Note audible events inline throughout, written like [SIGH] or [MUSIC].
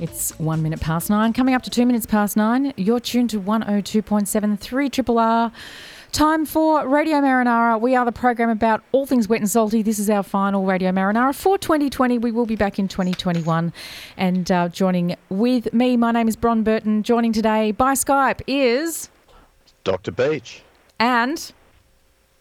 It's one minute past nine, coming up to two minutes past nine. You're tuned to 102.73 Triple R. Time for Radio Marinara. We are the program about all things wet and salty. This is our final Radio Marinara for 2020. We will be back in 2021. And uh, joining with me, my name is Bron Burton. Joining today by Skype is Dr. Beach. and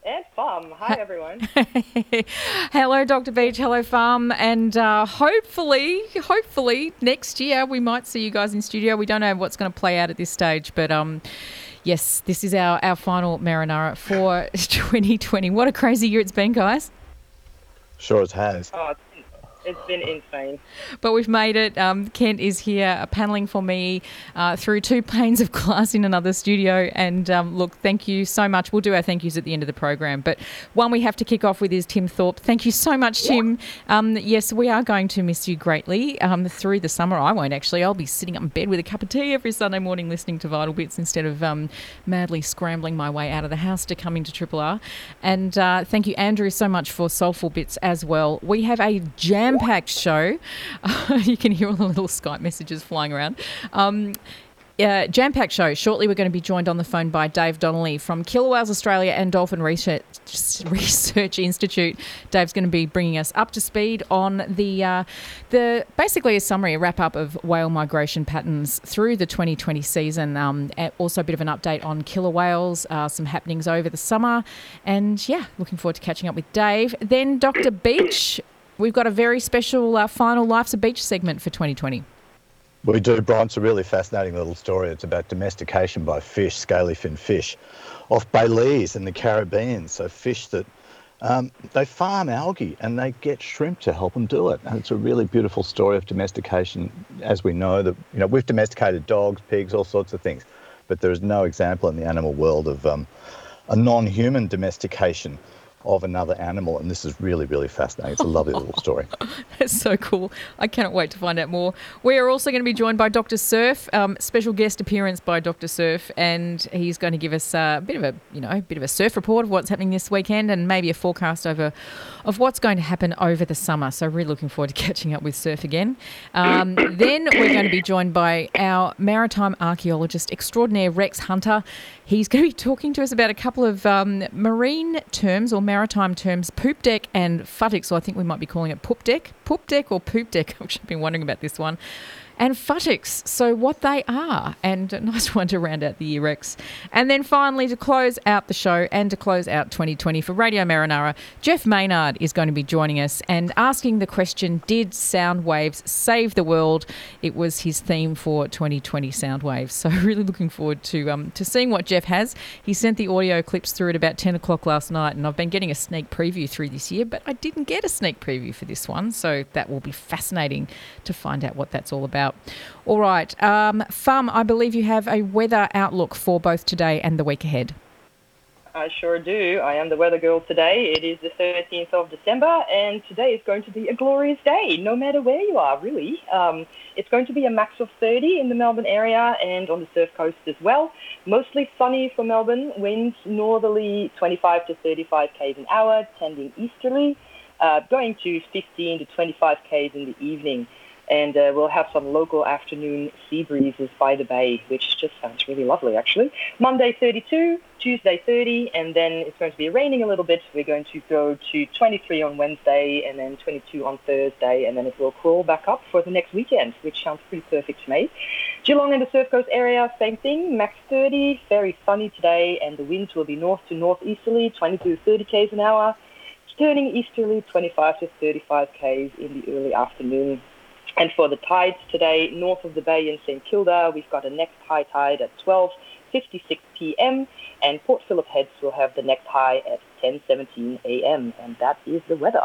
and Farm. Hi, everyone. [LAUGHS] hello, Dr. Beach. Hello, Farm. And uh, hopefully, hopefully next year we might see you guys in studio. We don't know what's going to play out at this stage, but um, yes, this is our, our final Marinara for [LAUGHS] 2020. What a crazy year it's been, guys. Sure as has. Oh, it's been, it's been insane. But we've made it. Um, Kent is here uh, paneling for me uh, through two [LAUGHS] panes of glass in another studio. And um, look, thank you so much. We'll do our thank yous at the end of the program. But one we have to kick off with is Tim Thorpe. Thank you so much, Tim. Um, yes, we are going to miss you greatly um, through the summer. I won't actually. I'll be sitting up in bed with a cup of tea every Sunday morning listening to Vital Bits instead of um, madly scrambling my way out of the house to come into Triple R. And uh, thank you, Andrew, so much for Soulful Bits as well. We have a jam packed show. [LAUGHS] you can hear all the little Skype messages flying around. Um, Jam packed show. Shortly, we're going to be joined on the phone by Dave Donnelly from Killer Whales Australia and Dolphin Research, [LAUGHS] Research Institute. Dave's going to be bringing us up to speed on the uh, the basically a summary, a wrap up of whale migration patterns through the 2020 season. Um, also a bit of an update on killer whales, uh, some happenings over the summer, and yeah, looking forward to catching up with Dave. Then Dr. Beach. We've got a very special uh, final Life's a Beach segment for 2020. We do, Brian. It's a really fascinating little story. It's about domestication by fish, scaly fin fish, off Belize in the Caribbean. So fish that um, they farm algae and they get shrimp to help them do it. And it's a really beautiful story of domestication. As we know, that you know we've domesticated dogs, pigs, all sorts of things, but there is no example in the animal world of um, a non-human domestication of another animal. And this is really, really fascinating. It's a lovely little [LAUGHS] story. That's so cool. I cannot wait to find out more. We are also going to be joined by Dr. Surf, um, special guest appearance by Dr. Surf, and he's going to give us a bit of a, you know, a bit of a surf report of what's happening this weekend and maybe a forecast over of what's going to happen over the summer. So really looking forward to [LAUGHS] catching up with Surf again. Um, [COUGHS] then we're going to be joined by our maritime archaeologist extraordinaire, Rex Hunter. He's going to be talking to us about a couple of um, marine terms or maritime terms, poop deck and futtocks, so I think we might be calling it poop deck. Poop deck or poop deck? [LAUGHS] I've been wondering about this one. And futtocks, so what they are, and a [LAUGHS] nice one to round out the year, Rex. And then finally, to close out the show and to close out 2020 for Radio Marinara, Jeff Maynard is going to be joining us and asking the question Did sound waves save the world? It was his theme for 2020 sound waves. So, [LAUGHS] really looking forward to, um, to seeing what Jeff has. He sent the audio clips through at about 10 o'clock last night, and I've been getting a sneak preview through this year, but I didn't get a sneak preview for this one. So, that will be fascinating to find out what that's all about. All right. Um, I believe you have a weather outlook for both today and the week ahead. I sure do. I am the weather girl today. It is the 13th of December, and today is going to be a glorious day, no matter where you are, really. Um, it's going to be a max of 30 in the Melbourne area and on the surf coast as well. Mostly sunny for Melbourne, winds northerly 25 to 35 k's an hour, tending easterly, uh, going to 15 to 25 k's in the evening and uh, we'll have some local afternoon sea breezes by the bay, which just sounds really lovely, actually. Monday 32, Tuesday 30, and then it's going to be raining a little bit. We're going to go to 23 on Wednesday, and then 22 on Thursday, and then it will crawl back up for the next weekend, which sounds pretty perfect to me. Geelong and the Surf Coast area, same thing, max 30, very sunny today, and the winds will be north to northeasterly, 20 to 30 k's an hour, turning easterly, 25 to 35 k's in the early afternoon. And for the tides today, north of the bay in St Kilda, we've got a next high tide at 12.56 p.m. and Port Phillip Heads will have the next high at 10:17 a.m. and that is the weather.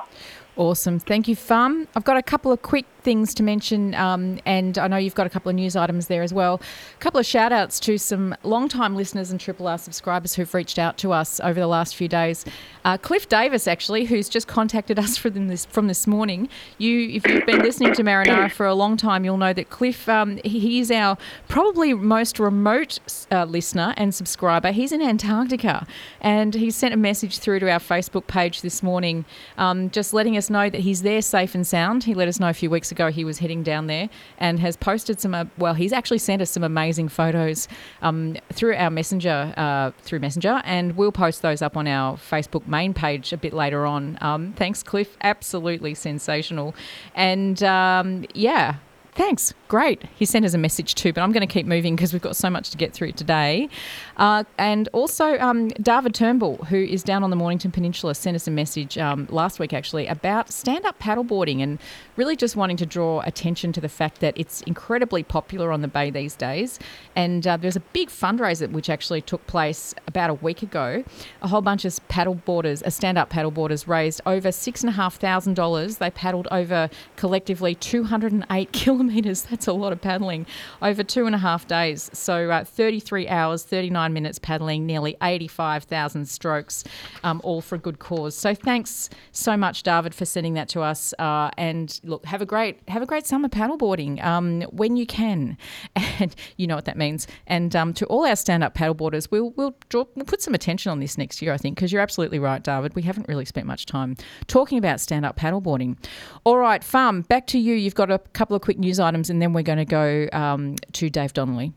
Awesome. Thank you, Fum. I've got a couple of quick things to mention, um, and I know you've got a couple of news items there as well. A couple of shout outs to some long-time listeners and Triple R subscribers who've reached out to us over the last few days. Uh, Cliff Davis, actually, who's just contacted us from this, from this morning. You, if you've been listening to Marinara for a long time, you'll know that Cliff, um, he is our probably most remote uh, listener and subscriber. He's in Antarctica, and he sent a message through to our Facebook page this morning, um, just letting us know that he's there safe and sound. He let us know a few weeks ago he was heading down there and has posted some, uh, well, he's actually sent us some amazing photos um, through our messenger, uh, through Messenger, and we'll post those up on our Facebook main page a bit later on. Um, thanks, Cliff. Absolutely sensational. And um, yeah, Thanks. Great. He sent us a message too, but I'm going to keep moving because we've got so much to get through today. Uh, and also, um, David Turnbull, who is down on the Mornington Peninsula, sent us a message um, last week actually about stand up paddleboarding and really just wanting to draw attention to the fact that it's incredibly popular on the bay these days. And uh, there's a big fundraiser which actually took place about a week ago. A whole bunch of paddleboarders, uh, stand up paddleboarders, raised over $6,500. They paddled over collectively 208 [LAUGHS] kilometres. [LAUGHS] That's a lot of paddling over two and a half days. So uh, 33 hours, 39 minutes paddling, nearly 85,000 strokes, um, all for a good cause. So thanks so much, David, for sending that to us. Uh, and look, have a great have a great summer paddleboarding um, when you can, [LAUGHS] and you know what that means. And um, to all our stand up paddleboarders, we'll we'll, draw, we'll put some attention on this next year, I think, because you're absolutely right, David. We haven't really spent much time talking about stand up paddleboarding. All right, Farm, back to you. You've got a couple of quick news items, and then we're going to go um, to Dave Donnelly.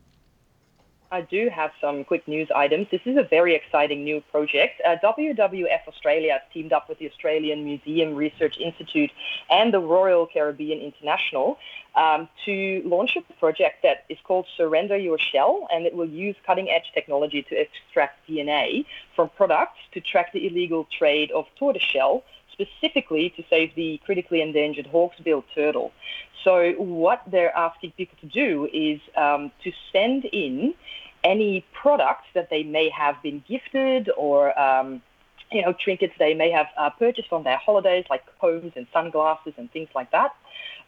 I do have some quick news items. This is a very exciting new project. Uh, WWF Australia has teamed up with the Australian Museum Research Institute and the Royal Caribbean International um, to launch a project that is called Surrender Your Shell, and it will use cutting edge technology to extract DNA from products to track the illegal trade of tortoiseshell specifically to save the critically endangered hawksbill turtle. So what they're asking people to do is um, to send in any products that they may have been gifted or um, you know trinkets they may have uh, purchased on their holidays, like combs and sunglasses and things like that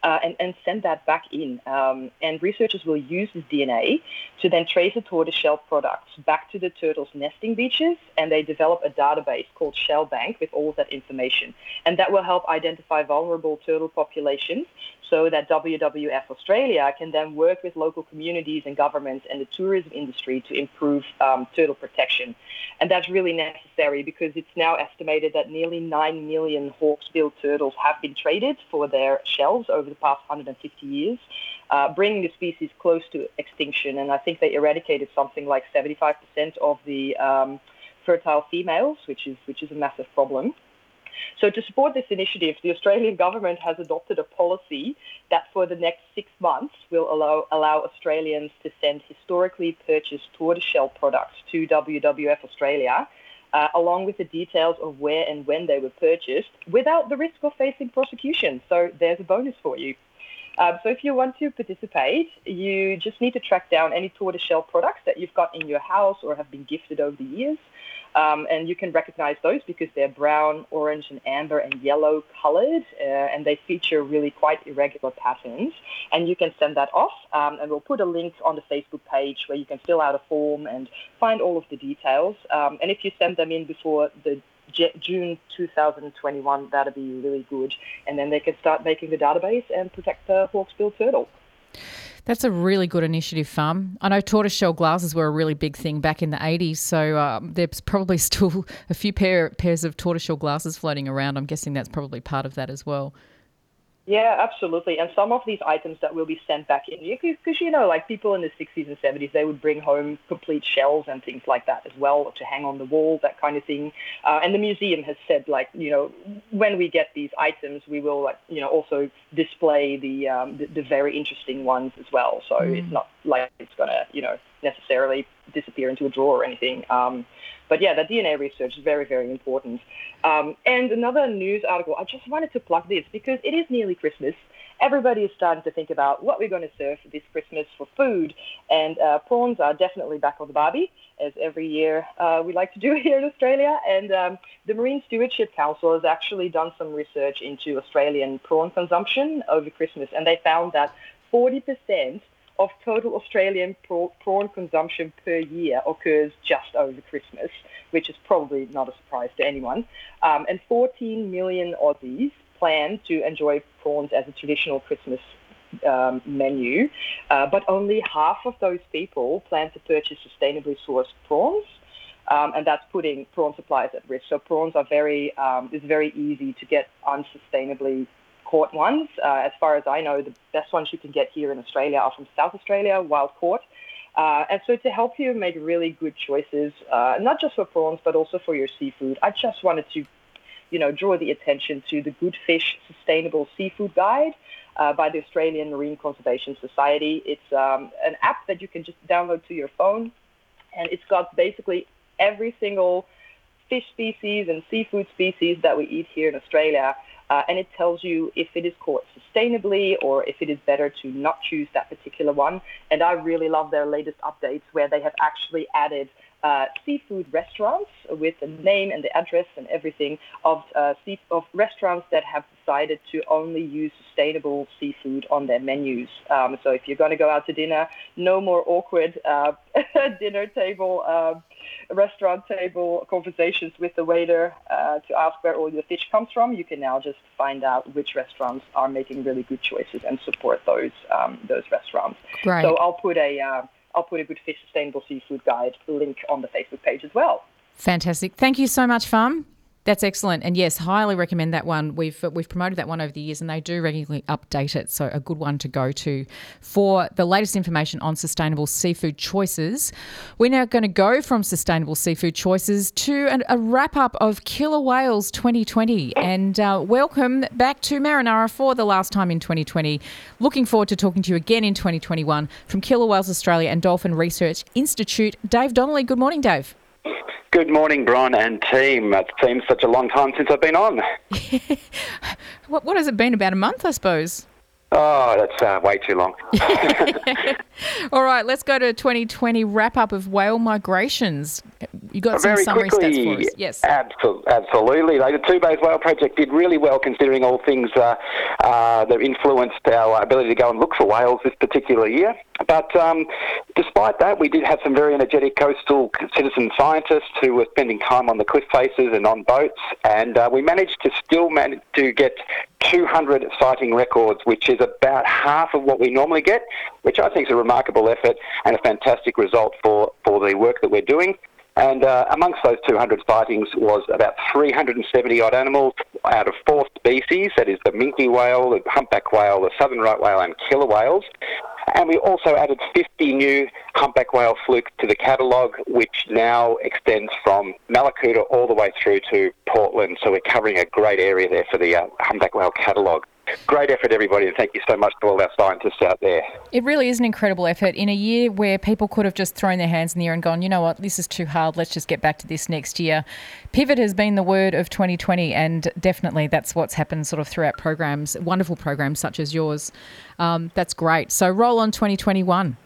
uh, and, and send that back in. Um, and researchers will use this DNA to then trace the tortoiseshell products back to the turtles' nesting beaches, and they develop a database called Shell Bank with all of that information. And that will help identify vulnerable turtle populations so that WWF Australia can then work with local communities and governments and the tourism industry to improve um, turtle protection. And that's really necessary because it's now estimated that nearly 9 million hawksbill turtles have been traded for their shells over the past 150 years, uh, bringing the species close to extinction. And I think they eradicated something like 75% of the um, fertile females, which is, which is a massive problem. So to support this initiative, the Australian [LAUGHS] government has adopted a policy that for the next six months will allow, allow Australians to send historically purchased tortoiseshell products to WWF Australia, uh, along with the details of where and when they were purchased, without the risk of facing prosecution. So there's a bonus for you. Um, so if you want to participate, you just need to track down any tortoiseshell products that you've got in your house or have been gifted over the years. Um, and you can recognize those because they're brown, orange, and amber and yellow colored, uh, and they feature really quite irregular patterns. And you can send that off, um, and we'll put a link on the Facebook page where you can fill out a form and find all of the details. Um, and if you send them in before the June 2021, that'd be really good. And then they can start making the database and protect the hawksbill turtle. That's a really good initiative, Farm. I know tortoiseshell glasses were a really big thing back in the 80s, so um, there's probably [LAUGHS] still a few pair, pairs of tortoiseshell glasses floating around. I'm guessing that's probably part of that as well. Yeah, absolutely. And some of these items that will be sent back in, because you know, like people in the 60s and 70s, they would bring home complete shells and things like that as well to hang on the wall, that kind of thing. Uh, and the museum has said, like, you know, when we get these items, we will, like, you know, also display the um, the, the, very interesting ones as well. So mm. it's not like it's gonna, you know, necessarily disappear into a drawer or anything. Um, but yeah, the DNA research is very, very important. Um, and another news article, I just wanted to plug this because it is nearly Christmas. everybody is starting to think about what we're going to serve this Christmas for food. And uh, prawns are definitely back on the barbie, as every year uh, we like to do [LAUGHS] here in Australia. And um, the Marine Stewardship Council has actually done some research into Australian prawn consumption over Christmas, and they found that 40% of total Australian prawn consumption per year occurs just over Christmas, which is probably not a surprise to anyone. Um, and 14 million Aussies plan to enjoy prawns as a traditional Christmas um, menu, uh, but only half of those people plan to purchase sustainably sourced prawns. Um, and that's putting prawn supplies at risk. So prawns are very, um, it's very easy to get unsustainably caught ones. Uh, as far as I know, the best ones you can get here in Australia are from South Australia, wild caught. Uh, and so to help you make really good choices, uh, not just for prawns, but also for your seafood, I just wanted to, you know, draw the attention to the Good Fish Sustainable Seafood Guide uh, by the Australian Marine Conservation Society. It's um, an app that you can just download to your phone, and it's got basically every single fish species and seafood species that we eat here in Australia uh, and it tells you if it is caught sustainably or if it is better to not choose that particular one. And I really love their latest updates where they have actually added uh, seafood restaurants with the name and the address and everything of uh, sea- of restaurants that have decided to only use sustainable seafood on their menus. Um, so if you're going to go out to dinner, no more awkward uh, [LAUGHS] dinner table, uh, restaurant table conversations with the waiter uh, to ask where all your fish comes from. You can now just find out which restaurants are making really good choices and support those um, those restaurants. Right. So I'll put a uh, I'll put a Good Fish Sustainable Seafood Guide link on the Facebook page as well. Fantastic. Thank you so much, Farm. That's excellent, and yes, highly recommend that one. We've we've promoted that one over the years, and they do regularly update it. So a good one to go to for the latest information on sustainable seafood choices. We're now going to go from sustainable seafood choices to an, a wrap up of Killer Whales 2020, and uh, welcome back to Marinara for the last time in 2020. Looking forward to talking to you again in 2021 from Killer Whales Australia and Dolphin Research Institute. Dave Donnelly. Good morning, Dave. Good morning, Bron and team. It seems such a long time since I've been on. [LAUGHS] what, what has it been? About a month, I suppose. Oh, that's uh, way too long. [LAUGHS] All right, let's go to 2020 wrap up of whale migrations. You got some Very summary quickly, stats for us? Yes. Absol- absolutely. The Two Bays Whale Project did really well considering all things uh, uh, that influenced our ability to go and look for whales this particular year. But um, despite that, we did have some very energetic coastal citizen scientists who were spending time on the cliff faces and on boats, and uh, we managed to still manage to get 200 sighting records, which is about half of what we normally get, which I think is a remarkable effort and a fantastic result for, for the work that we're doing. And uh, amongst those 200 sightings was about 370 odd animals out of four species that is, the minke whale, the humpback whale, the southern right whale, and killer whales. And we also added 50 new humpback whale flukes to the catalogue, which now extends from Mallacoota all the way through to Portland. So we're covering a great area there for the uh, humpback whale catalogue. Great effort, everybody, and thank you so much to all our scientists out there. It really is an incredible effort in a year where people could have just thrown their hands in the air and gone, you know what, this is too hard, let's just get back to this next year. Pivot has been the word of 2020, and definitely that's what's happened sort of throughout programs, wonderful programs such as yours. Um, that's great. So roll on 2021.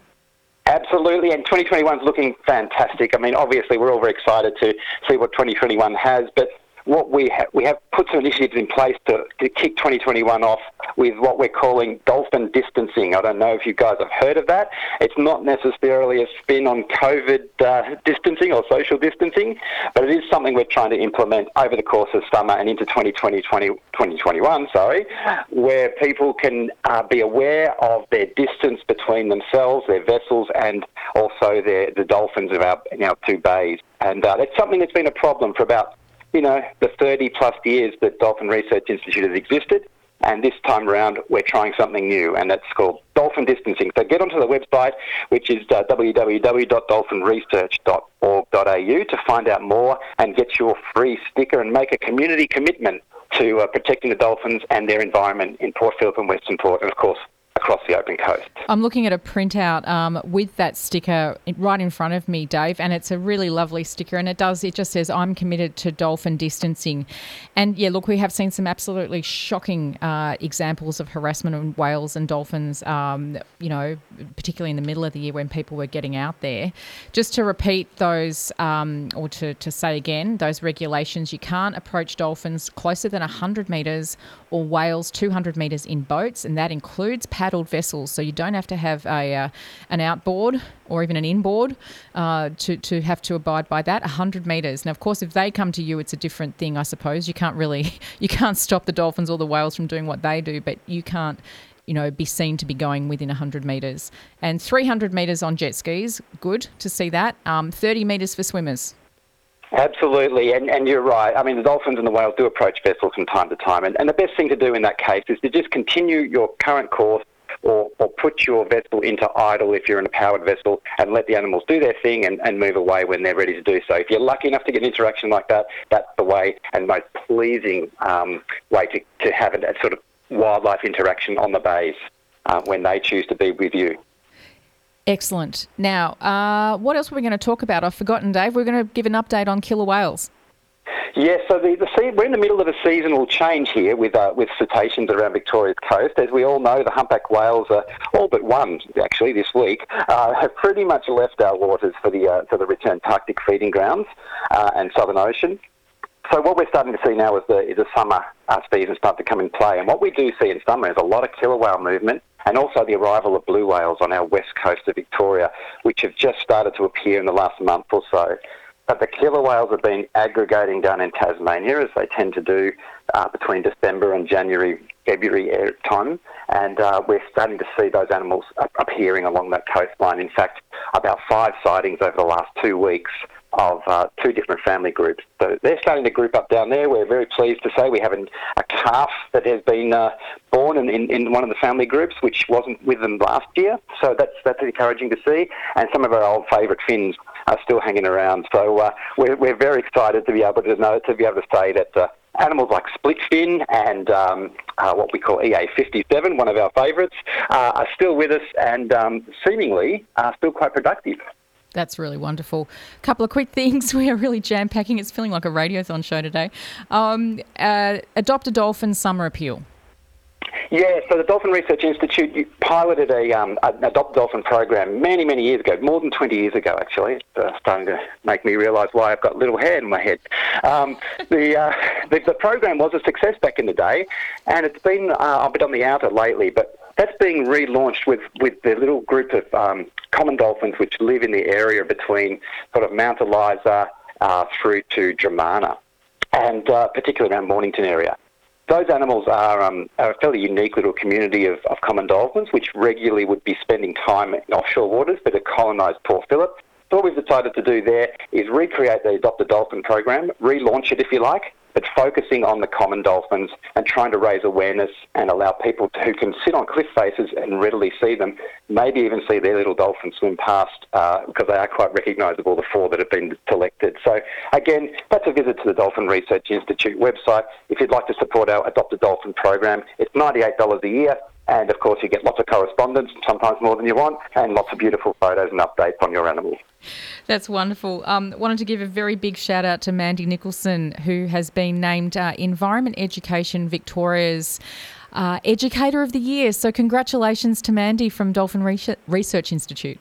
Absolutely, and 2021 is looking fantastic. I mean, obviously, we're all very excited to see what 2021 has, but what we have, we have put some initiatives in place to, to kick 2021 off with what we're calling dolphin distancing. I don't know if you guys have heard of that. It's not necessarily a spin on COVID uh, distancing or social distancing, but it is something we're trying to implement over the course of summer and into 2020, 2021, sorry, where people can uh, be aware of their distance between themselves, their vessels, and also their, the dolphins of our, in our two bays. And uh, it's something that's been a problem for about you know, the 30 plus years that Dolphin Research Institute has existed. And this time around, we're trying something new, and that's called dolphin distancing. So get onto the website, which is uh, www.dolphinresearch.org.au to find out more and get your free sticker and make a community commitment to uh, protecting the dolphins and their environment in Port Phillip and Western Port, and of course, across the open coast. I'm looking at a printout um, with that sticker right in front of me, Dave, and it's a really lovely sticker. And it does, it just says, I'm committed to dolphin distancing. And yeah, look, we have seen some absolutely shocking uh, examples of harassment of whales and dolphins, um, you know, particularly in the middle of the year when people were getting out there. Just to repeat those, um, or to, to say again, those regulations you can't approach dolphins closer than 100 metres or whales 200 metres in boats, and that includes paddled vessels. So you don't have to have a uh, an outboard or even an inboard uh, to to have to abide by that. 100 metres. Now, of course, if they come to you, it's a different thing, I suppose. You can't really [LAUGHS] you can't stop the dolphins or the whales from doing what they do, but you can't you know, be seen to be going within 100 metres. And 300 metres on jet skis, good to see that. Um, 30 metres for swimmers. Absolutely, and, and you're right. I mean, the dolphins and the whales do approach vessels from time to time, and, and the best thing to do in that case is to just continue your current course or, or put your vessel into idle if you're in a powered vessel and let the animals do their thing and, and move away when they're ready to do so. If you're lucky enough to get an interaction like that, that's the way and most pleasing um, way to, to have a, sort of wildlife interaction on the bays uh, when they choose to be with you. Excellent. Now, uh, what else are we going to talk about? I've forgotten, Dave. We're going to give an update on killer whales. Yeah, so the, the we're in the middle of a seasonal change here with uh, with cetaceans around Victoria's coast. As we all know, the humpback whales, are, all but one actually this week, uh, have pretty much left our waters for the uh, for the rich Antarctic feeding grounds uh, and Southern Ocean. So what we're starting to see now is the is the summer uh, season start to come in play, and what we do see in summer is a lot of killer whale movement and also the arrival of blue whales on our west coast of Victoria, which have just started to appear in the last month or so. But the killer whales have been aggregating down in Tasmania, as they tend to do uh, between December and January, February time, and uh, we're starting to see those animals appearing along that coastline. In fact, about five sightings over the last two weeks of uh, two different family groups. So they're starting to group up down there. We're very pleased to say we have an, a calf that has been uh, born in, in, in, one of the family groups, which wasn't with them last year. So that's that's encouraging to see. And some of our old favourite fins are still hanging around. So uh, we're, we're very excited to be able to know to be able to say that. Uh, animals like split fin and um, uh, what we call EA57, one of our favourites, uh, are still with us and um, seemingly are still quite productive. That's really wonderful. A couple of quick things. [LAUGHS] We are really jam packing. It's feeling like a radiothon show today. Um, uh, Adopt a Dolphin Summer Appeal. Yeah, so the Dolphin Research Institute piloted a, um, an Adopt Dolphin program many, many years ago, more than 20 years ago, actually. It's uh, starting to make me realise why I've got little hair in my head. Um, the, uh, the, the, program was a success back in the day, and it's been uh, a bit on the outer lately, but that's being relaunched with, with the little group of um, common dolphins which live in the area between sort of Mount Eliza uh, through to Dromana, and uh, particularly around Mornington area. Those animals are, um, are, a fairly unique little community of, of, common dolphins, which regularly would be spending time in offshore waters, but have colonised Port Phillip. So what we've decided to do there is recreate the Adopt a Dolphin program, relaunch it if you like, but focusing on the common dolphins and trying to raise awareness and allow people who can sit on cliff faces and readily see them, maybe even see their little dolphins swim past uh, because they are quite recognisable, the four that have been selected. So again, that's a visit to the Dolphin Research Institute website. If you'd like to support our Adopt a Dolphin program, it's $98 a year. And of course, you get lots of correspondence, sometimes more than you want, and lots of beautiful photos and updates on your animals. That's wonderful. Um, wanted to give a very big shout out to Mandy Nicholson, who has been named uh, Environment Education Victoria's uh, Educator of the Year. So, congratulations to Mandy from Dolphin Research Institute.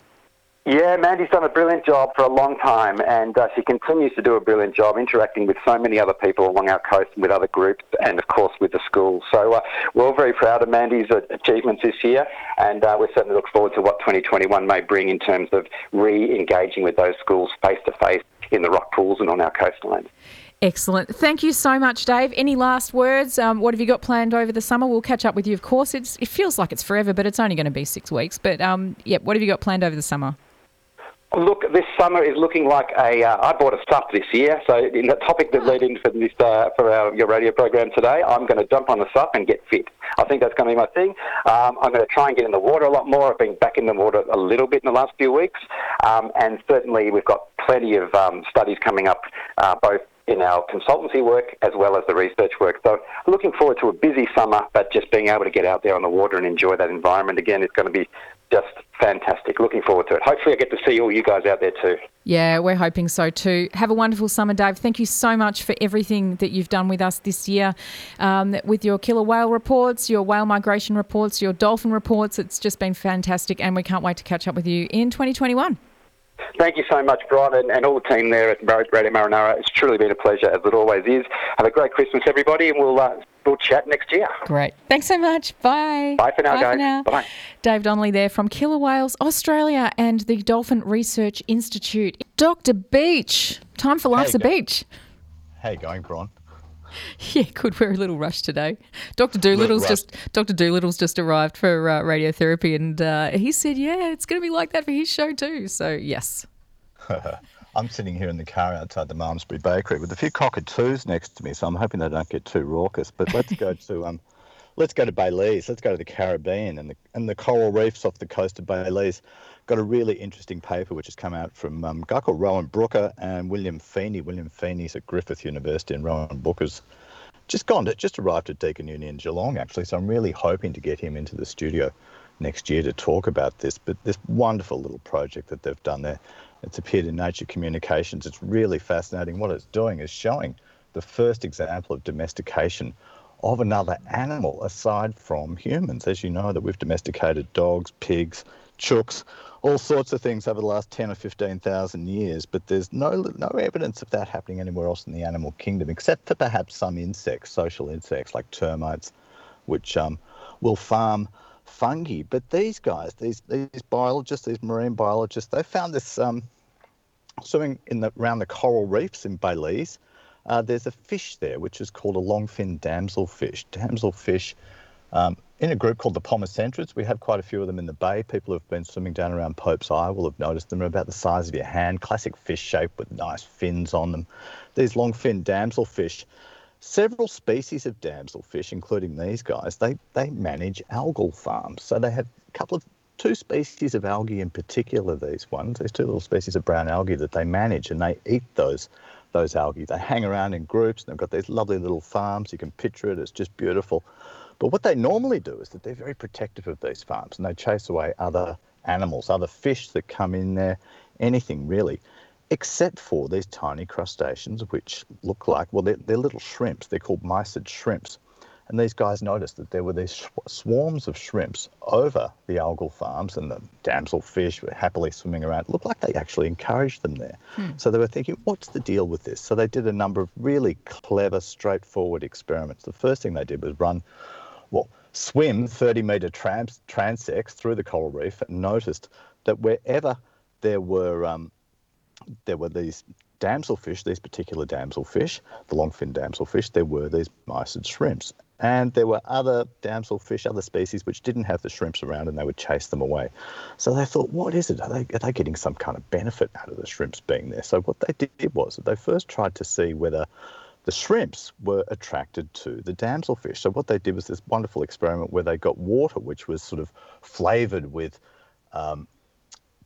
Yeah, Mandy's done a brilliant job for a long time, and uh, she continues to do a brilliant job interacting with so many other people along our coast and with other groups, and of course with the schools. So uh, we're all very proud of Mandy's achievements this year, and uh, we certainly look forward to what 2021 may bring in terms of re-engaging with those schools face to face in the rock pools and on our coastline. Excellent. Thank you so much, Dave. Any last words? Um, what have you got planned over the summer? We'll catch up with you, of course. It's, it feels like it's forever, but it's only going to be six weeks. But um, yeah, what have you got planned over the summer? Look, this summer is looking like a. Uh, I bought a SUP this year, so in the topic that led into this uh, for our, your radio program today, I'm going to jump on the SUP and get fit. I think that's going to be my thing. Um, I'm going to try and get in the water a lot more. I've been back in the water a little bit in the last few weeks, um, and certainly we've got plenty of um, studies coming up, uh, both in our consultancy work as well as the research work. So looking forward to a busy summer, but just being able to get out there on the water and enjoy that environment again is going to be just fantastic. Looking forward to it. Hopefully, I get to see all you guys out there too. Yeah, we're hoping so too. Have a wonderful summer, Dave. Thank you so much for everything that you've done with us this year um, with your killer whale reports, your whale migration reports, your dolphin reports. It's just been fantastic, and we can't wait to catch up with you in 2021. Thank you so much, Brian, and, and all the team there at Radio Marinara. It's truly been a pleasure, as it always is. Have a great Christmas, everybody, and we'll uh, we'll chat next year. Great. Thanks so much. Bye. Bye for now, Bye guys. For now. Bye. Dave Donnelly there from Killer Whales Australia and the Dolphin Research Institute. Dr. Beach. Time for Life's Hey, a go- Beach. How you going, Bron? [LAUGHS] Yeah, good. We're a little rushed today. Doctor Doolittle's just Doctor Doolittle's just arrived for uh, radiotherapy, and uh, he said, "Yeah, it's going to be like that for his show too." So yes, [LAUGHS] I'm sitting here in the car outside the Malmesbury Bakery with a few cockatoos next to me, so I'm hoping they don't get too raucous. But let's go to um, let's go to Belize. Let's go to the Caribbean and the and the coral reefs off the coast of Belize. Got a really interesting paper which has come out from um, guy called Rowan Brooker and William Feeney. William Feeney's at Griffith University, and Rowan Brooker's just gone to just arrived at Deakin Uni in Geelong actually. So I'm really hoping to get him into the studio next year to talk about this. But this wonderful little project that they've done there, it's appeared in Nature Communications. It's really fascinating. What it's doing is showing the first example of domestication of another animal aside from humans. As you know, that we've domesticated dogs, pigs, chooks, all sorts of things over the last 10 or 15,000 years, but there's no no evidence of that happening anywhere else in the animal kingdom, except for perhaps some insects, social insects like termites, which um, will farm fungi. But these guys, these these biologists, these marine biologists, they found this um, swimming in the around the coral reefs in Belize. Uh, there's a fish there which is called a longfin damselfish. Damselfish um, in a group called the Pomacentrids. We have quite a few of them in the bay. People who've been swimming down around Pope's Eye will have noticed them. They're about the size of your hand, classic fish shape with nice fins on them. These longfin damselfish, several species of damselfish, including these guys, they, they manage algal farms. So they have a couple of two species of algae in particular, these ones, these two little species of brown algae that they manage and they eat those those algae. They hang around in groups and they've got these lovely little farms. You can picture it, it's just beautiful. But what they normally do is that they're very protective of these farms and they chase away other animals, other fish that come in there, anything really, except for these tiny crustaceans, which look like, well, they're, they're little shrimps. They're called mysid shrimps. And these guys noticed that there were these sw- swarms of shrimps over the algal farms, and the damselfish were happily swimming around. It looked like they actually encouraged them there. So they were thinking, what's the deal with this? So they did a number of really clever, straightforward experiments. The first thing they did was run, well, swim 30 metre trans- transects through the coral reef and noticed that wherever there were um, there were these damselfish, these particular damselfish, the longfin damselfish, there were these mysid shrimps. And there were other damselfish, other species which didn't have the shrimps around and they would chase them away. So they thought, what is it? Are they, are they getting some kind of benefit out of the shrimps being there? So what they did was they first tried to see whether the shrimps were attracted to the damselfish. So what they did was this wonderful experiment where they got water which was sort of flavored with um,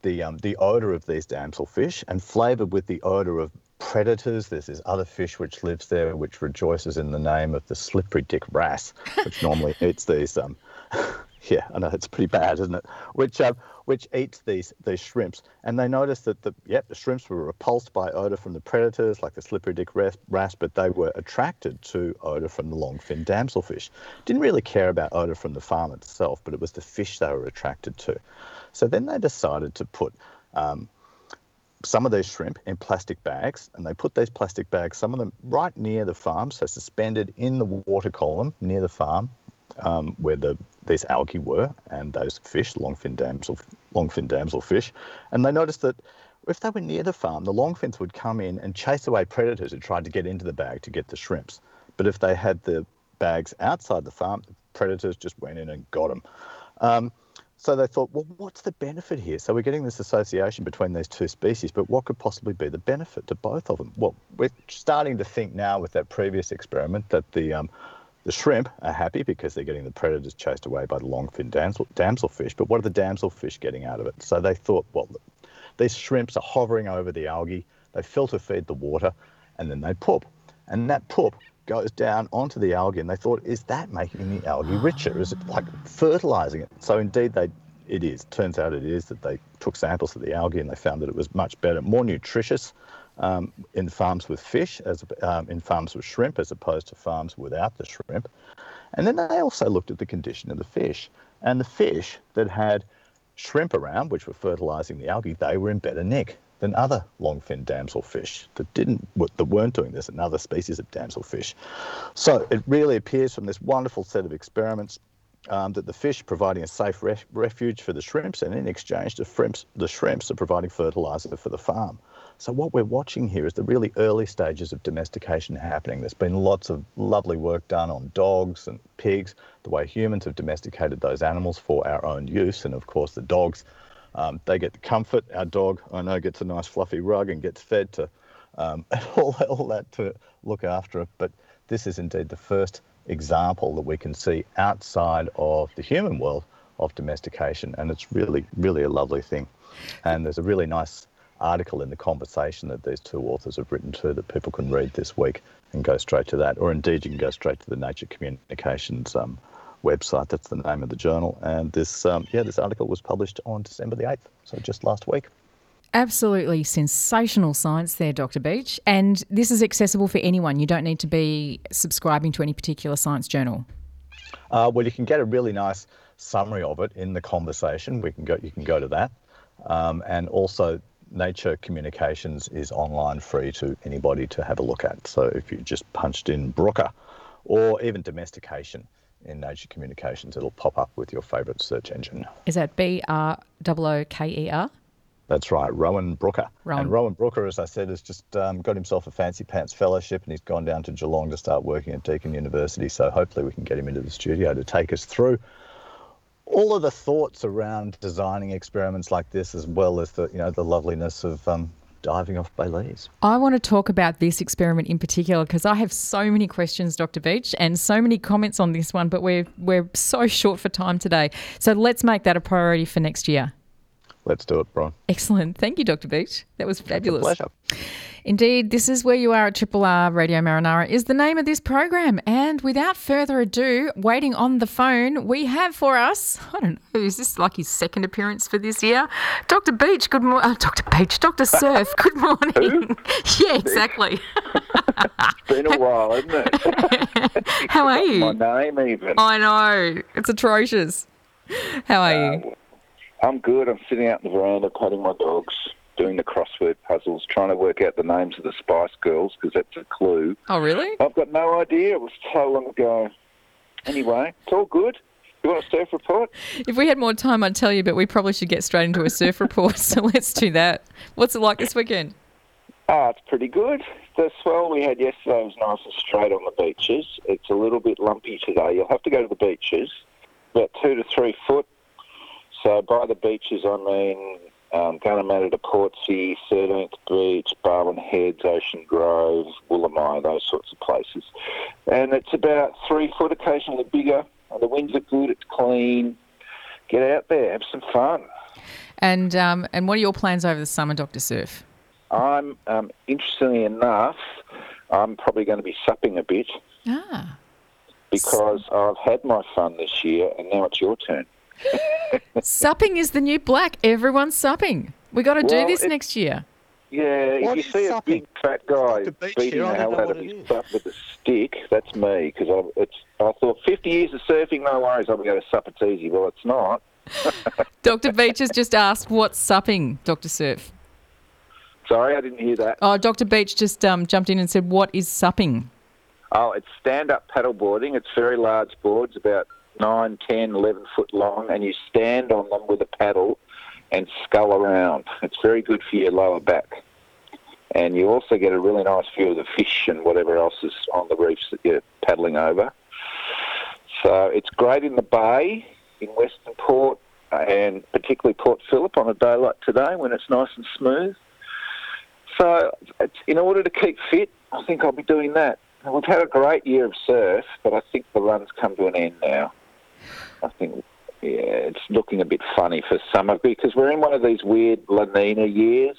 the um, the odor of these damselfish and flavored with the odor of predators. There's this other fish which lives there, which rejoices in the name of the slippery dick wrasse, which normally [LAUGHS] eats these. Um, [LAUGHS] yeah, I know it's pretty bad, isn't it? Which um, which eats these these shrimps, and they noticed that the yep the shrimps were repulsed by odor from the predators like the slippery dick wrasse, but they were attracted to odor from the longfin damselfish. Didn't really care about odor from the farm itself, but it was the fish they were attracted to. So then they decided to put um, some of these shrimp in plastic bags, and they put these plastic bags, some of them right near the farm, so suspended in the water column near the farm, um, where the these algae were, and those fish, longfin damsel, longfin damselfish, and they noticed that if they were near the farm, the longfins would come in and chase away predators who tried to get into the bag to get the shrimps. But if they had the bags outside the farm, the predators just went in and got them. Um, so they thought, well, what's the benefit here? So we're getting this association between these two species, but what could possibly be the benefit to both of them? Well, we're starting to think now with that previous experiment that the um, the shrimp are happy because they're getting the predators chased away by the longfin damsel, damselfish. But what are the damselfish getting out of it? So they thought, well, these shrimps are hovering over the algae, they filter feed the water, and then they poop. and that poop goes down onto the algae, and they thought, is that making the algae richer? Is it like fertilizing it? So indeed, they it is. Turns out it is that they took samples of the algae and they found that it was much better, more nutritious um, in farms with fish, as um, in farms with shrimp, as opposed to farms without the shrimp. And then they also looked at the condition of the fish, and the fish that had shrimp around, which were fertilizing the algae, they were in better nick than other long-fin damselfish that didn't that weren't doing this, and other species of damselfish. So it really appears from this wonderful set of experiments um, that the fish providing a safe ref- refuge for the shrimps, and in exchange, the shrimps, the shrimps are providing fertilizer for the farm. So what we're watching here is the really early stages of domestication happening. There's been lots of lovely work done on dogs and pigs, the way humans have domesticated those animals for our own use, and of course the dogs, um, they get the comfort. Our dog, I know, gets a nice fluffy rug and gets fed to um, [LAUGHS] all, all that to look after it. But this is indeed the first example that we can see outside of the human world of domestication, and it's really, really a lovely thing. And there's a really nice article in the conversation that these two authors have written too that people can read this week and go straight to that, or indeed you can go straight to the Nature Communications um, website. That's the name of the journal. And this, um, yeah, this article was published on December the 8th, so just last week. Absolutely sensational science there, Dr. Beach. And this is accessible for anyone. You don't need to be subscribing to any particular science journal. Uh, well, you can get a really nice summary of it in the conversation. We can go. You can go to that, um, and also Nature Communications is online, free to anybody to have a look at. So if you just punched in Brooker, or even domestication in Nature Communications, it'll pop up with your favourite search engine. Is that B R O O K E R? That's right, Rowan Brooker. Rowan. And Rowan Brooker, as I said, has just um, got himself a fancy pants fellowship and he's gone down to Geelong to start working at Deakin University. So hopefully we can get him into the studio to take us through all of the thoughts around designing experiments like this, as well as the you know the loveliness of um, diving off Belize. I want to talk about this experiment in particular because I have so many questions, Dr. Beach, and so many comments on this one, but we're we're so short for time today. So let's make that a priority for next year. Let's do it, Brian. Excellent. Thank you, Dr. Beach. That was fabulous. pleasure. Indeed, this is where you are at Triple R Radio Marinara is the name of this program. And without further ado, waiting on the phone, we have for us, I don't know, is this like his second appearance for this year? Dr. Beach, good morning. Uh, Dr. Beach, Dr. Surf, [LAUGHS] good morning. [LAUGHS] yeah, exactly. it's been a while, isn't it? [LAUGHS] How are you? My name, even. I know. It's atrocious. How are Uh, you? I'm good. I'm sitting out in the veranda patting my dogs, doing the crossword puzzles, trying to work out the names of the Spice Girls because that's a clue. Oh, really? I've got no idea. It was so long ago. Anyway, it's all good. You want a surf report? If we had more time, I'd tell you, but we probably should get straight into a surf report. [LAUGHS] So let's do that. What's it like this weekend? Ah, it's pretty good. The swell we had yesterday was nice and straight on the beaches. It's a little bit lumpy today. You'll have to go to the beaches, about two to three foot. So by the beaches, I mean um, Gunnamatta to Portsea, 13th Beach, Barwon Heads, Ocean Grove, Woolamai, those sorts of places. And it's about three foot, occasionally bigger. And the winds are good. It's clean. Get out there, have some fun. And um, and what are your plans over the summer, Doctor Surf? I'm, um, interestingly enough, I'm probably going to be supping a bit Ah, because I've had my fun this year and now it's your turn. Supping is the new black. Everyone's supping. We got to do this it- next year. Yeah, What if you see supping? a big fat guy Dr. Beach beating the hell out of his butt with a stick, that's me because it's. I thought 50 years of surfing, no worries, I'll be able to sup. It's easy. Well, it's not. Dr. Beach has just asked, what's supping, Dr. Surf? Sorry, I didn't hear that. Oh, Dr. Beach just um, jumped in and said, what is supping? Oh, it's stand-up paddleboarding. It's very large boards, about 9, 10, 11 foot long, and you stand on them with a paddle and scull around. It's very good for your lower back. And you also get a really nice view of the fish and whatever else is on the reefs that you're paddling over. So it's great in the bay, in Western Port, and particularly Port Phillip on a day like today when it's nice and smooth. So in order to keep fit, I think I'll be doing that. We've had a great year of surf, but I think the run's come to an end now. I think, yeah, it's looking a bit funny for summer because we're in one of these weird La Nina years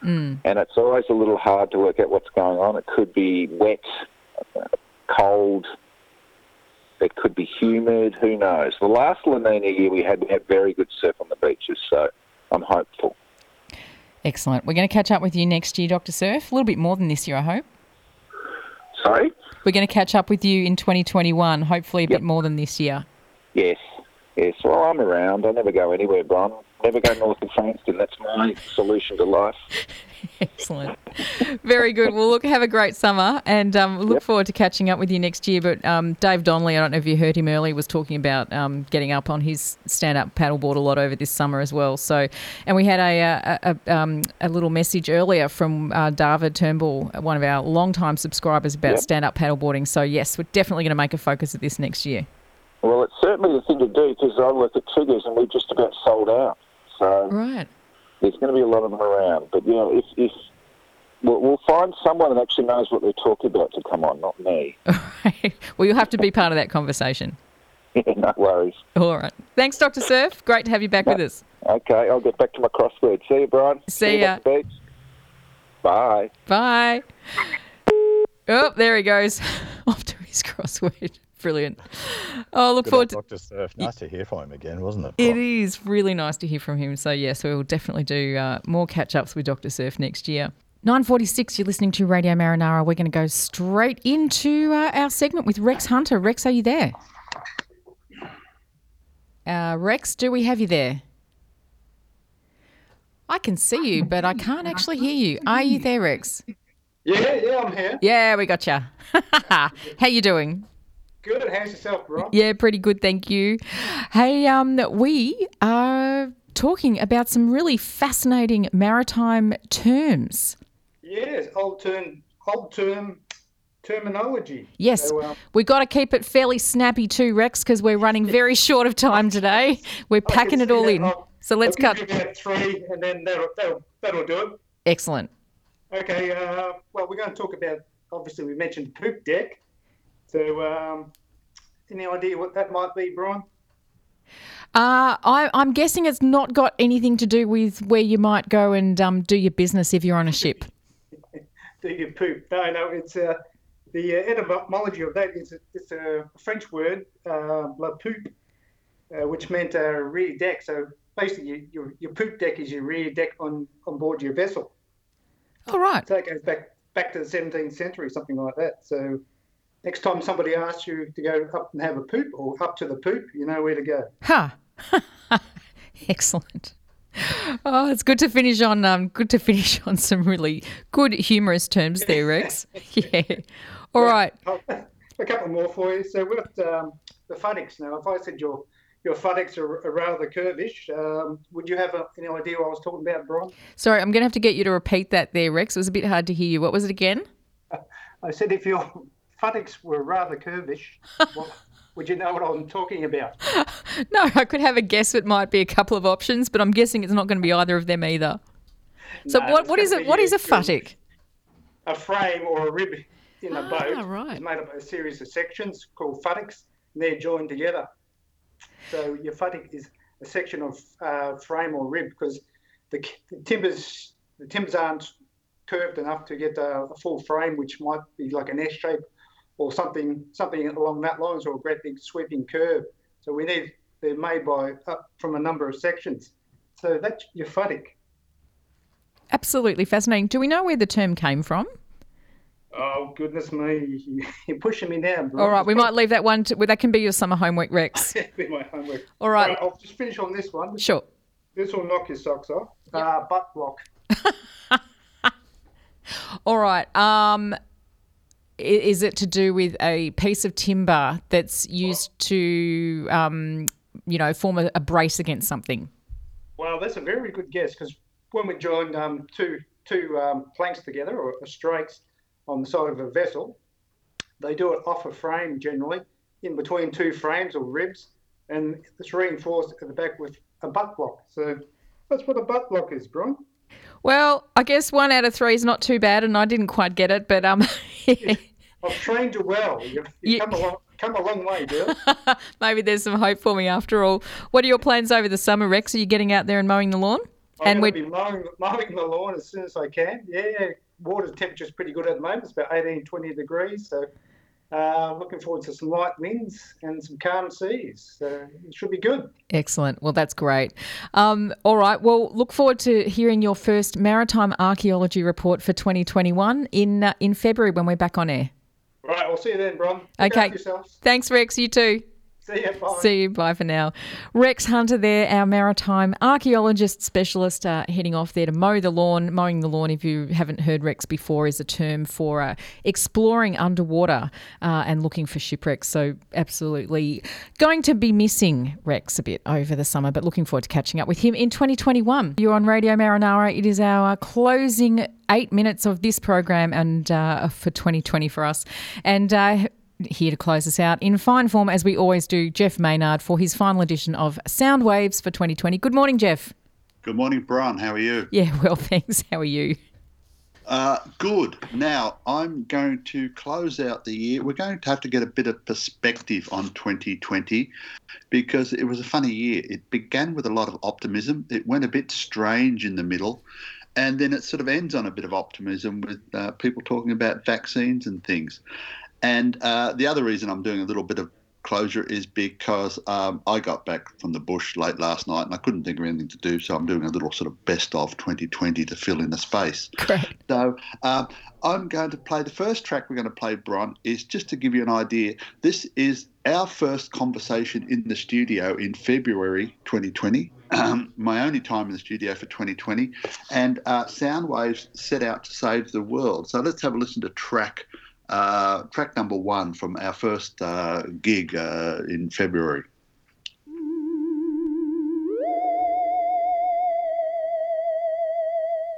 hmm. and it's always a little hard to work out what's going on. It could be wet, cold. It could be humid. Who knows? The last La Nina year we had, we had very good surf on the beaches, so I'm hopeful. Excellent. We're going to catch up with you next year, Dr. Surf. A little bit more than this year, I hope. Sorry? We're going to catch up with you in 2021, hopefully a Yep. bit more than this year. Yes. Yes. Well, I'm around. I never go anywhere, Bron. Never go north of Frankston. That's my solution to life. [LAUGHS] Excellent. Very good. Well, look, have a great summer and um, look Yep. forward to catching up with you next year. But um, Dave Donnelly, I don't know if you heard him earlier, was talking about um, getting up on his stand up paddleboard a lot over this summer as well. So, and we had a, a, a, um, a little message earlier from uh, David Turnbull, one of our long-time subscribers, about Yep. stand up paddleboarding. So, yes, we're definitely going to make a focus of this next year. Well, it's certainly the thing to do because I work at Triggers and we're just about sold out. So Right. there's going to be a lot of them around. But, you know, if, if we'll, we'll find someone that actually knows what they're talking about to come on, not me. [LAUGHS] well, you'll have to be part of that conversation. [LAUGHS] no worries. All right. Thanks, Dr. Surf. Great to have you back with us. Okay, I'll get back to my crossword. See you, Brian. See you ya. at the beach. Bye. Bye. Oh, there he goes. [LAUGHS] Off to his crossword. Brilliant. Oh, look Good forward old to Dr. Surf. Nice to hear from him again, wasn't it? it. Bron? Really nice to hear from him. So yes, we will definitely do uh, more catch ups with Dr. Surf next year. 946, you're listening to Radio Marinara. We're going to go straight into uh, our segment with Rex Hunter. Rex, are you there? Uh, Rex, do we have you there? I can see you, but I can't actually hear you. Are you there, Rex? Yeah, yeah, I'm here. Yeah, we got you. [LAUGHS] How you doing? Good. How's yourself, bro? Yeah, pretty good, thank you. Hey, um, we are talking about some really fascinating maritime terms. Yes, old term, old term terminology. Yes, So, um, we got to keep it fairly snappy too, Rex, because we're running very short of time today. We're [LAUGHS] packing it all that. in. I'll- So let's cut. give you about three, and then that'll that'll, that'll do it. Excellent. Okay. Uh, well, we're going to talk about. Obviously, we mentioned poop deck. So, um, any idea what that might be, Brian? Uh, I, I'm guessing it's not got anything to do with where you might go and um, do your business if you're on a ship. [LAUGHS] Do you poop? No, no. It's uh, the uh, etymology of that is it's a French word, uh, la poop, uh, which meant uh, rear deck. So basically, you, your your poop deck is your rear deck on on board your vessel. All right. So it goes back back to the 17th century, something like that. So next time somebody asks you to go up and have a poop or up to the poop, you know where to go. Huh. [LAUGHS] Excellent. Oh, it's good to finish on um, good to [LAUGHS] finish on some really good humorous terms there, Rex. [LAUGHS] yeah. All right. A couple more for you. So we've got um, the futtocks now. If I said your your futtocks are, are rather curvish, um, would you have a, any idea what I was talking about, Brian? Sorry, I'm going to have to get you to repeat that there, Rex. It was a bit hard to hear you. What was it again? I said if your futtocks were rather curvish, [LAUGHS] would you know what I'm talking about? No, I could have a guess. It might be a couple of options, but I'm guessing it's not going to be either of them either. So No, what, what is it? What is a futtock? a frame or a rib in a Ah, boat right. is made up of a series of sections called futtocks, and they're joined together. So your futtock is a section of uh, frame or rib because the, the timbers the timbers aren't curved enough to get a, a full frame, which might be like an S shape or something something along that lines, or a great big sweeping curve. So we need they're made by up from a number of sections. So that's futtock. Absolutely fascinating. Do we know where the term came from? Oh goodness me! [LAUGHS] You're pushing me now. Bro. All right, we might leave that one. To, well, that can be your summer homework, Rex. [LAUGHS] be my homework. All right. I'll just finish on this one. Sure. This will knock your socks off. Uh, butt block. [LAUGHS] All right. Um, is it to do with a piece of timber that's used to, um, you know, form a, a brace against something? Well, that's a very good guess because when we join um, two two um, planks together or strakes on the side of a vessel, they do it off a frame generally, in between two frames or ribs, and it's reinforced at the back with a butt block. So that's what a butt block is, Brian. Well, I guess one out of three is not too bad, and I didn't quite get it, but um, [LAUGHS] [LAUGHS] I've trained you well. You've, you've You- come a long come a long way, girl. [LAUGHS] maybe there's some hope for me after all. What are your plans over the summer, Rex? Are you getting out there and mowing the lawn? I'm And going we- to be mowing, mowing the lawn as soon as I can. Yeah, water temperature's pretty good at the moment. It's about 18, 20 degrees. So uh, looking forward to some light winds and some calm seas. So it should be good. Excellent. Well, that's great. Um, all right. Well, look forward to hearing your first maritime archaeology report for 2021 in uh, in February when we're back on air. Right, we'll see you then, Bron. Look Okay. yourselves. Thanks, Rex. You too. [LAUGHS] See you. Bye. See you. Bye for now. Rex Hunter there, our maritime archaeologist specialist, uh, heading off there to mow the lawn. Mowing the lawn, if you haven't heard Rex before, is a term for uh, exploring underwater uh, and looking for shipwrecks. So, absolutely going to be missing Rex a bit over the summer, but looking forward to catching up with him in 2021. You're on Radio Marinara. It is our closing eight minutes of this program and uh, for 2020 for us. And uh, here to close us out in fine form, as we always do, Jeff Maynard for his final edition of Sound Waves for 2020. Good morning, Jeff. Good morning, Brian. How are you? Yeah, [LAUGHS] well, thanks. How are you? Uh, good. Now, I'm going to close out the year. We're going to have to get a bit of perspective on 2020 because it was a funny year. It began with a lot of optimism, it went a bit strange in the middle, and then it sort of ends on a bit of optimism with uh, people talking about vaccines and things. And uh, the other reason I'm doing a little bit of closure is because um, I got back from the bush late last night and I couldn't think of anything to do, so I'm doing a little sort of best of 2020 to fill in the space. Great. So um, I'm going to play the first track we're going to play, Bron, is just to give you an idea. This is our first conversation in the studio in February 2020. Um, my only time in the studio for 2020, and uh, Soundwaves set out to save the world. So let's have a listen to track uh, track number one from our first uh, gig uh, in February.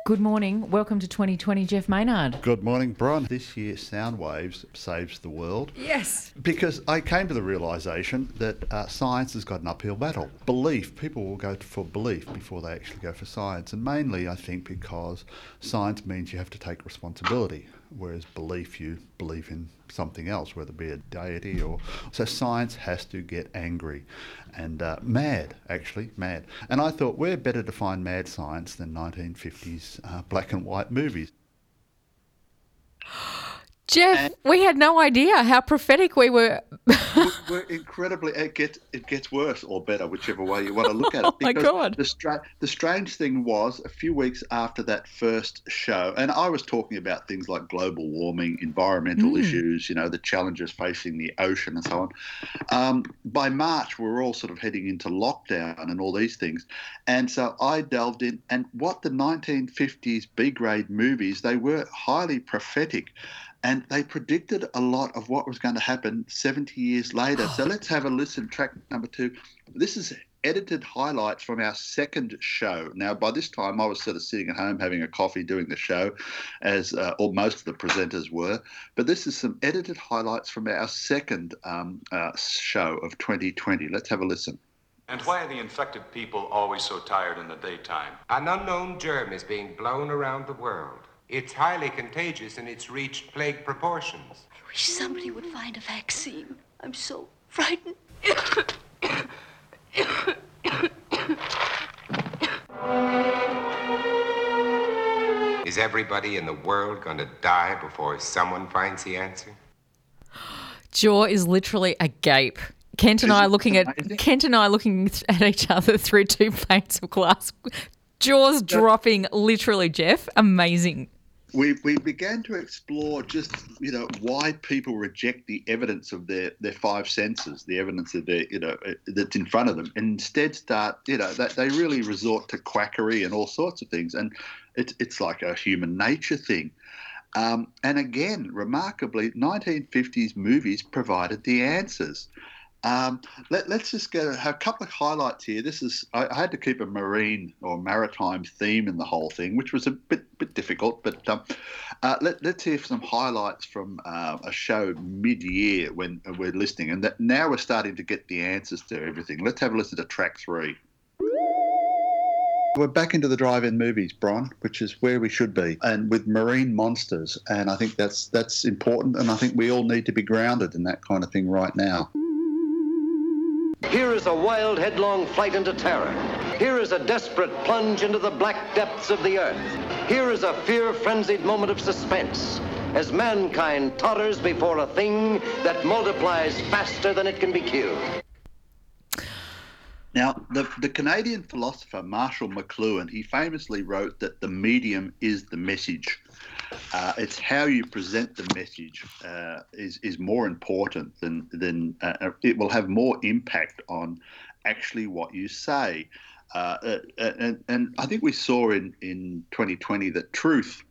Good morning. Welcome to 2020, Jeff Maynard. Good morning, Brian. This year, Soundwaves saves the world. Yes. Because I came to the realization that uh, science has got an uphill battle. Belief, people will go for belief before they actually go for science. And mainly, I think, because science means you have to take responsibility, whereas belief, you believe in something else, whether it be a deity or. So science has to get angry and uh, mad, actually, mad. And I thought, where better to find mad science than 1950s uh, black and white movies? [GASPS] [LAUGHS] Jeff, we had no idea how prophetic we were. [LAUGHS] we're incredibly. It gets it gets worse or better, whichever way you want to look at it. [LAUGHS] Oh my God. The stra- the strange thing was a few weeks after that first show, and I was talking about things like global warming, environmental Mm. issues, you know, the challenges facing the ocean and so on. Um, by March, we we're all sort of heading into lockdown and all these things, and so I delved in. And what the 1950s B grade movies, they were highly prophetic and they predicted a lot of what was going to happen 70 years later. So let's have a listen. Track number two. This is edited highlights from our second show. Now, by this time, I was sort of sitting at home having a coffee doing the show, as uh, or most of the presenters were. But this is some edited highlights from our second um, uh, show of 2020. Let's have a listen. And why are the infected people always so tired in the daytime? An unknown germ is being blown around the world. It's highly contagious and it's reached plague proportions. I wish somebody would find a vaccine. I'm so frightened. Is everybody in the world going to die before someone finds the answer? Jaw is literally agape. Kent and I are looking at Kent and I looking at each other through two panes of glass. Jaws dropping, literally, Jeff. Amazing. We, we began to explore just you know why people reject the evidence of their, their five senses, the evidence of their you know uh, that's in front of them, and instead start you know that they really resort to quackery and all sorts of things, and it's it's like a human nature thing. Um, and again, remarkably, 1950s movies provided the answers. Um, let, us just get a, a couple of highlights here. This is I, I had to keep a marine or maritime theme in the whole thing, which was a bit bit difficult. But um, uh, let, us hear some highlights from uh, a show mid-year when we're listening, and that now we're starting to get the answers to everything. Let's have a listen to track three. We're back into the drive-in movies, Bron, which is where we should be, and with marine monsters. And I think that's that's important, and I think we all need to be grounded in that kind of thing right now. Here is a wild, headlong flight into terror. Here is a desperate plunge into the black depths of the earth. Here is a fear frenzied moment of suspense as mankind totters before a thing that multiplies faster than it can be killed. Now, the, the Canadian philosopher Marshall McLuhan, he famously wrote that the medium is the message. Uh, it's how you present the message uh, is, is more important than, than uh, it will have more impact on actually what you say. Uh, uh, and, and I think we saw in, in 2020 that truth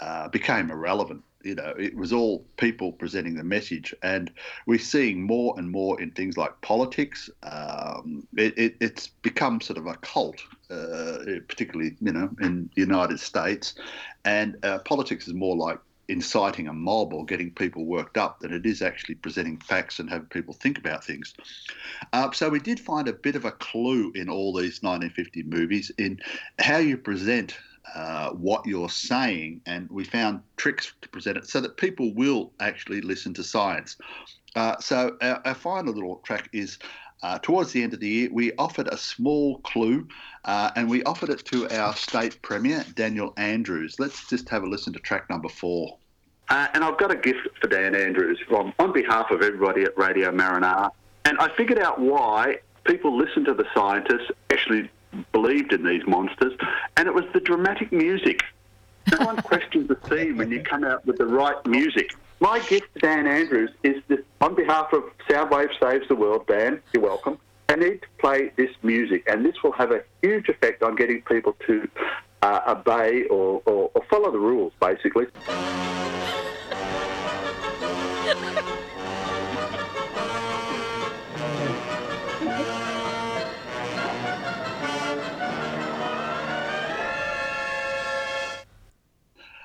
uh, became irrelevant you know, it was all people presenting the message, and we're seeing more and more in things like politics. Um, it, it, it's become sort of a cult, uh, particularly you know in the United States, and uh, politics is more like inciting a mob or getting people worked up than it is actually presenting facts and having people think about things. Uh, so we did find a bit of a clue in all these 1950 movies in how you present uh, what you're saying, and we found tricks to present it so that people will actually listen to science. Uh, so our, our, final little track is uh, towards the end of the year, we offered a small clue, uh, and we offered it to our state premier, Daniel Andrews. Let's just have a listen to track number four. Uh, and I've got a gift for Dan Andrews on, on behalf of everybody at Radio Marinara. And I figured out why people listen to the scientists, actually believed in these monsters, and it was the dramatic music. No one [LAUGHS] questions the theme when you come out with the right music. My gift to Dan Andrews is this, on behalf of Soundwave Saves the World, Dan, you're welcome. I need to play this music, and this will have a huge effect on getting people to uh, obey or, or, or follow the rules, basically.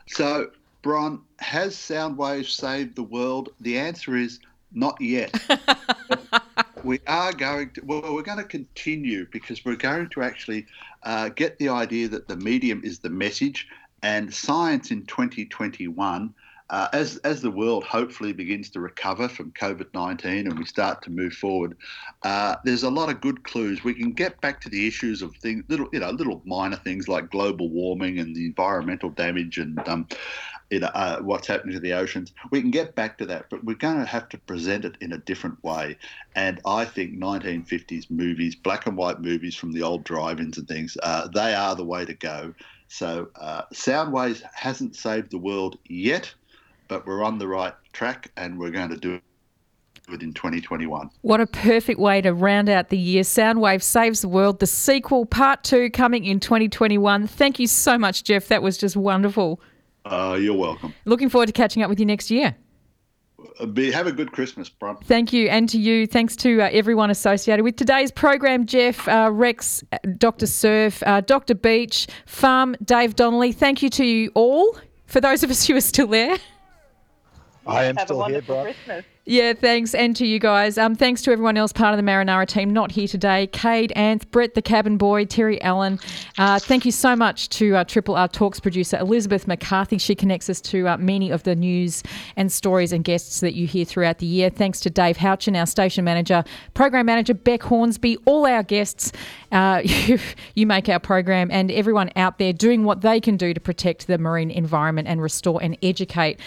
So, Bron, has Soundwave saved the world? The answer is not yet. [LAUGHS] we are going to, well, we're going to continue because we're going to actually uh, get the idea that the medium is the message and science in 2021 uh, as as the world hopefully begins to recover from COVID nineteen and we start to move forward, uh, there's a lot of good clues. We can get back to the issues of things, little you know, little minor things like global warming and the environmental damage and um, you know uh, what's happening to the oceans. We can get back to that, but we're going to have to present it in a different way. And I think 1950s movies, black and white movies from the old drive-ins and things, uh, they are the way to go. So uh, Soundwaves hasn't saved the world yet but we're on the right track and we're going to do it in 2021. What a perfect way to round out the year. Soundwave Saves the World, the sequel, part two, coming in 2021. Thank you so much, Jeff. That was just wonderful. Uh, you're welcome. Looking forward to catching up with you next year. Uh, be, have a good Christmas, Bron. Thank you, and to you. Thanks to uh, everyone associated with today's program Jeff, uh, Rex, uh, Dr. Surf, uh, Dr. Beach, Farm, Dave Donnelly. Thank you to you all. For those of us who are still there. [LAUGHS] I am Have still a wonderful here, bro. Christmas. Yeah, thanks. And to you guys. Um, thanks to everyone else part of the Marinara team not here today. Cade, Anth, Brett the cabin boy, Terry Allen. Uh, thank you so much to uh, Triple R Talks producer Elizabeth McCarthy. She connects us to uh, many of the news and stories and guests that you hear throughout the year. Thanks to Dave Houchin, our station manager, program manager Beck Hornsby, all our guests. Uh, [LAUGHS] you, you make our program and everyone out there doing what they can do to protect the marine environment and restore and educate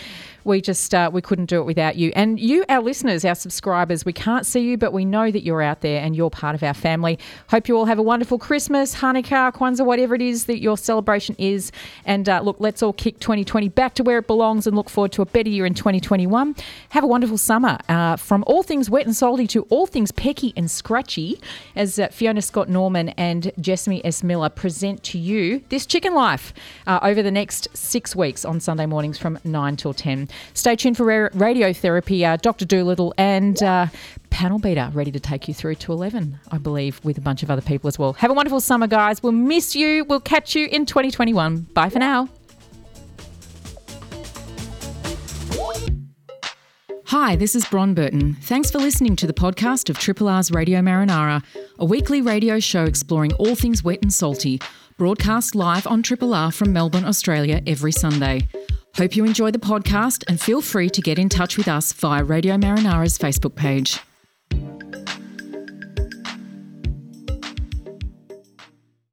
we just uh, we couldn't do it without you and you our listeners our subscribers we can't see you but we know that you're out there and you're part of our family. Hope you all have a wonderful christmas hanukkah kwanzaa whatever it is that your celebration is. And uh, look let's all kick 2020 back to where it belongs and look forward to a better year in 2021 have a wonderful summer uh, from all things wet and salty to all things pecky and scratchy as uh, fiona scott norman and jessamy s. Miller present to you this chicken life uh, over the next six weeks on sunday mornings from 9 till 10 Stay tuned for ra- radiotherapy, uh, Dr. Doolittle and uh, Panel Beater ready to take you through to 11, I believe, with a bunch of other people as well. Have a wonderful summer, guys. We'll miss you. We'll catch you in 2021. Bye for now. Hi, this is Bron Burton. Thanks for listening to the podcast of Triple R's Radio Marinara, a weekly radio show exploring all things wet and salty, broadcast live on Triple R from Melbourne, Australia every Sunday. Hope you enjoy the podcast and feel free to get in touch with us via Radio Marinara's Facebook page.